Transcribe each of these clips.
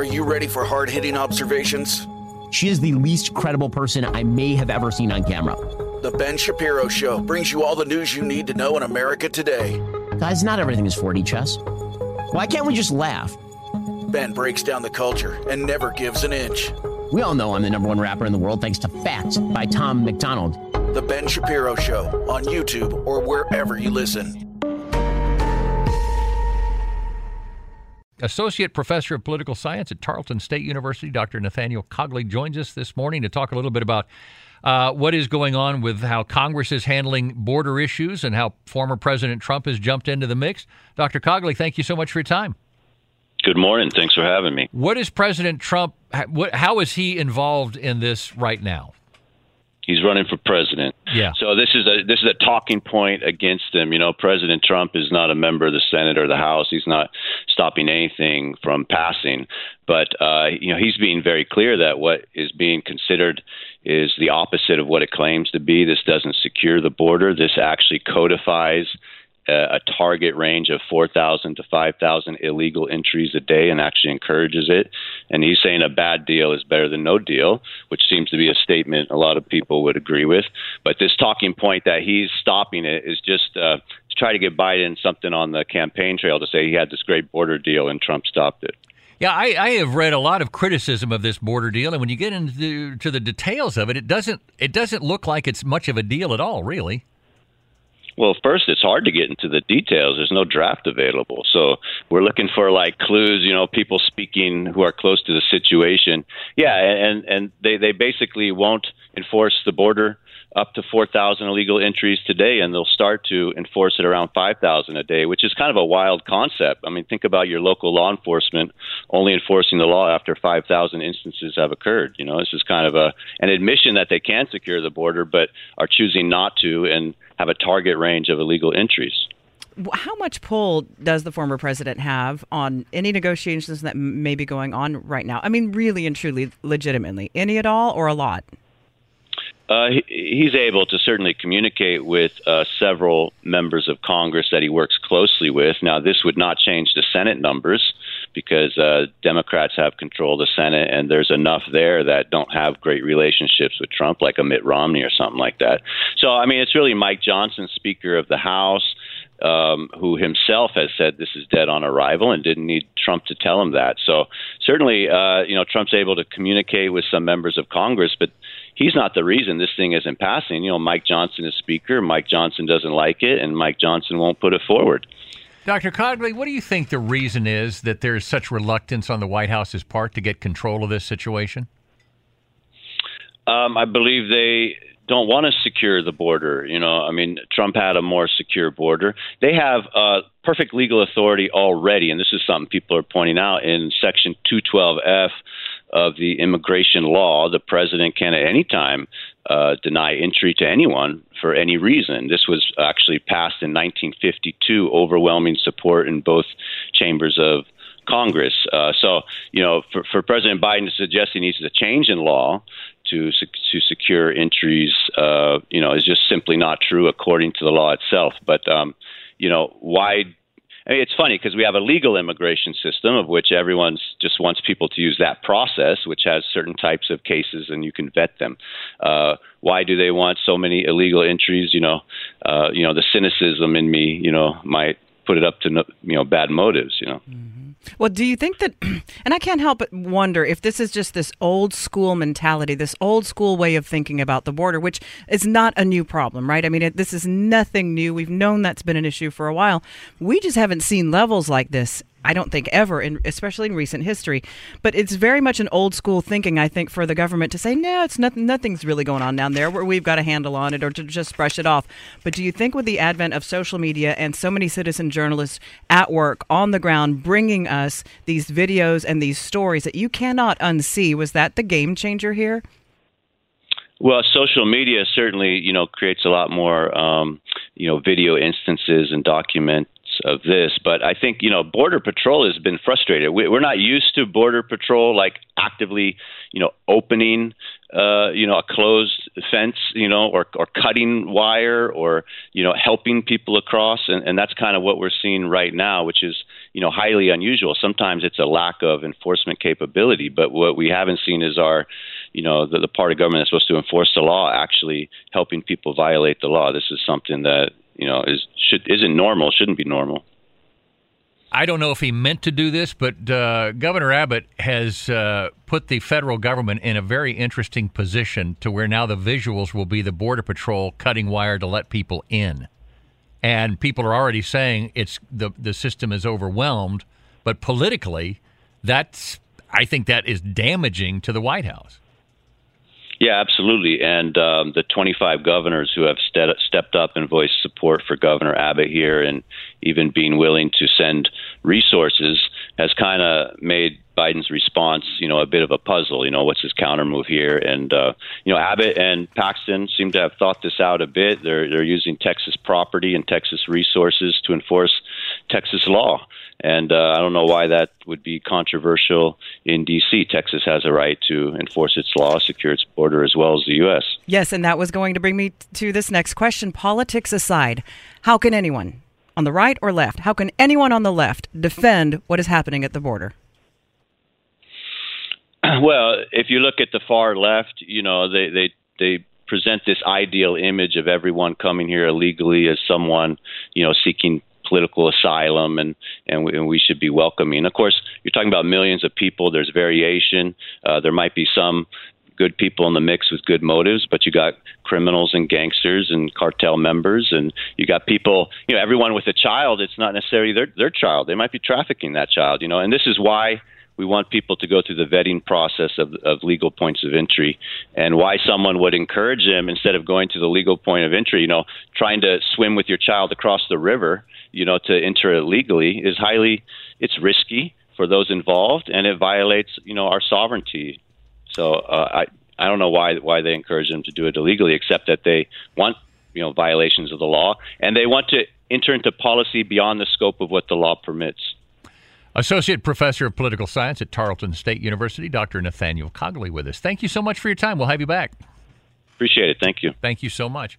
Are you ready for hard hitting observations? She is the least credible person I may have ever seen on camera. The Ben Shapiro Show brings you all the news you need to know in America today. Guys, not everything is 4D chess. Why can't we just laugh? Ben breaks down the culture and never gives an inch. We all know I'm the number one rapper in the world thanks to Facts by Tom MacDonald. The Ben Shapiro Show on YouTube or wherever you listen. Associate Professor of Political Science at Tarleton State University, Dr. Nathaniel Cogley, joins us this morning to talk a little bit about uh, what is going on with how Congress is handling border issues and how former President Trump has jumped into the mix. Dr. Cogley, thank you so much for your time. Good morning. Thanks for having me. What is President Trump? How is he involved in this right now? He's running for president. Yeah. So this is a this is a talking point against him. You know, President Trump is not a member of the Senate or the House. He's not stopping anything from passing. But uh, you know, he's being very clear that what is being considered is the opposite of what it claims to be. This doesn't secure the border. This actually codifies a target range of 4,000 to 5,000 illegal entries a day and actually encourages it. And he's saying a bad deal is better than no deal, which seems to be a statement a lot of people would agree with. But this talking point that he's stopping it is just uh, try to get Biden something on the campaign trail to say he had this great border deal and Trump stopped it. Yeah, I, I, have read a lot of criticism of this border deal, and when you get into to the details of it, it doesn't it doesn't look like it's much of a deal at all, really. Well, first, it's hard to get into the details. There's no draft available. So we're looking for like clues, you know, people speaking who are close to the situation. Yeah, and and they they basically won't enforce the border up to 4,000 illegal entries today, and they'll start to enforce it around 5,000 a day, which is kind of a wild concept. I mean, think about your local law enforcement only enforcing the law after 5,000 instances have occurred. You know, this is kind of a an admission that they can secure the border, but are choosing not to and have a target range of illegal entries. How much pull does the former president have on any negotiations that may be going on right now? I mean, really and truly, legitimately, any at all or a lot? Uh, he, he's able to certainly communicate with uh, several members of Congress that he works closely with. Now, this would not change the Senate numbers because uh, Democrats have control of the Senate, and there's enough there that don't have great relationships with Trump, like a Mitt Romney or something like that. So, I mean, it's really Mike Johnson, Speaker of the House, um, who himself has said this is dead on arrival and didn't need Trump to tell him that. So certainly, uh, you know, Trump's able to communicate with some members of Congress, but he's not the reason this thing isn't passing. You know, Mike Johnson is Speaker. Mike Johnson doesn't like it, and Mike Johnson won't put it forward. Dr. Cogley, what do you think the reason is that there's such reluctance on the White House's part to get control of this situation? Um, I believe they don't want to secure the border. You know, I mean, Trump had a more secure border. They have uh, perfect legal authority already, and this is something people are pointing out in Section 212F of the immigration law. The president can at any time uh, deny entry to anyone for any reason. This was actually passed in 1952, overwhelming support in both chambers of Congress. Uh, so, you know, for, for President Biden to suggest he needs a change in law to to secure entries, uh, you know, is just simply not true according to the law itself. But um, you know, why? I mean, it's funny because we have a legal immigration system of which everyone just wants people to use that process, which has certain types of cases and you can vet them. Uh, why do they want so many illegal entries? You know, uh, you know, the cynicism in me, you know, might put it up to you know bad motives. You know. Mm-hmm. Well, do you think that, and I can't help but wonder if this is just this old school mentality, this old school way of thinking about the border, which is not a new problem, right? I mean, it, this is nothing new. We've known that's been an issue for a while. We just haven't seen levels like this I don't think ever, in, especially in recent history. But it's very much an old school thinking, I think, for the government to say, no, it's nothing, nothing's really going on down there where we've got a handle on it or to just brush it off. But do you think with the advent of social media and so many citizen journalists at work on the ground bringing us these videos and these stories that you cannot unsee, was that the game changer here? Well, social media certainly, you know, creates a lot more, um, you know, video instances and documents of this. But I think, you know, Border Patrol has been frustrated. We, are not used to Border Patrol like actively, you know, opening, uh, you know, a closed fence, you know, or, or cutting wire or, you know, helping people across. And, and that's kind of what we're seeing right now, which is, you know, highly unusual. Sometimes it's a lack of enforcement capability, but what we haven't seen is our, you know, the, the part of government that's supposed to enforce the law actually helping people violate the law. This is something that you know is should isn't normal, shouldn't be normal. I don't know if he meant to do this, but uh, Governor Abbott has uh, put the federal government in a very interesting position to where now the visuals will be the Border Patrol cutting wire to let people in. And people are already saying it's the the system is overwhelmed, but politically, that's I think that is damaging to the White House. Yeah, absolutely. And um, the 25 governors who have ste- stepped up and voiced support for Governor Abbott here and even being willing to send resources has kind of made Biden's response, you know, a bit of a puzzle. You know, what's his counter move here? And uh, you know, Abbott and Paxton seem to have thought this out a bit. They're they're using Texas property and Texas resources to enforce Texas law. And uh, I don't know why that would be controversial in D.C. Texas has a right to enforce its law, secure its border as well as the U.S. Yes, and that was going to bring me to this next question. Politics aside, how can anyone on the right or left, how can anyone on the left defend what is happening at the border? Well, if you look at the far left, you know they they they present this ideal image of everyone coming here illegally as someone you know seeking political asylum and and we, and we should be welcoming. Of course, you're talking about millions of people. There's variation. Uh, there might be some good people in the mix with good motives, but you got criminals and gangsters and cartel members, and you got people. You know, everyone with a child. It's not necessarily their their child. They might be trafficking that child. You know, and this is why we want people to go through the vetting process of, of legal points of entry and why someone would encourage them instead of going to the legal point of entry you know trying to swim with your child across the river you know, to enter illegally is highly, it's risky for those involved, and it violates, you know, our sovereignty. So uh, I, I don't know why why they encourage them to do it illegally, except that they want, you know, violations of the law, and they want to enter into policy beyond the scope of what the law permits. Associate Professor of Political Science at Tarleton State University, Dr. Nathaniel Cogley, with us. Thank you so much for your time. We'll have you back. Appreciate it. Thank you. Thank you so much.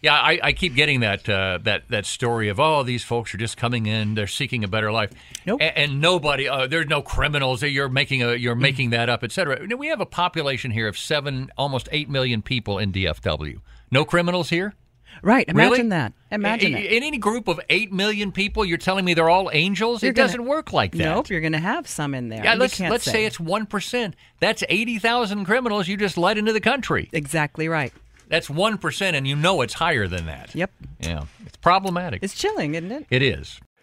Yeah, I, I keep getting that uh, that that story of oh these folks are just coming in, they're seeking a better life, nope. and, and nobody, uh, there's no criminals. You're making a you're making that up, etc. We have a population here of seven, almost eight million people in DFW. No criminals here. Right. Imagine really? that. Imagine in. In any group of eight million people, you're telling me they're all angels? You're it gonna, doesn't work like that. Nope. You're going to have some in there. Yeah. Let's let's say. say it's one percent. That's eighty thousand criminals you just let into the country. Exactly right. That's 1%, and you know it's higher than that. Yep. Yeah. It's problematic. It's chilling, isn't it? It is.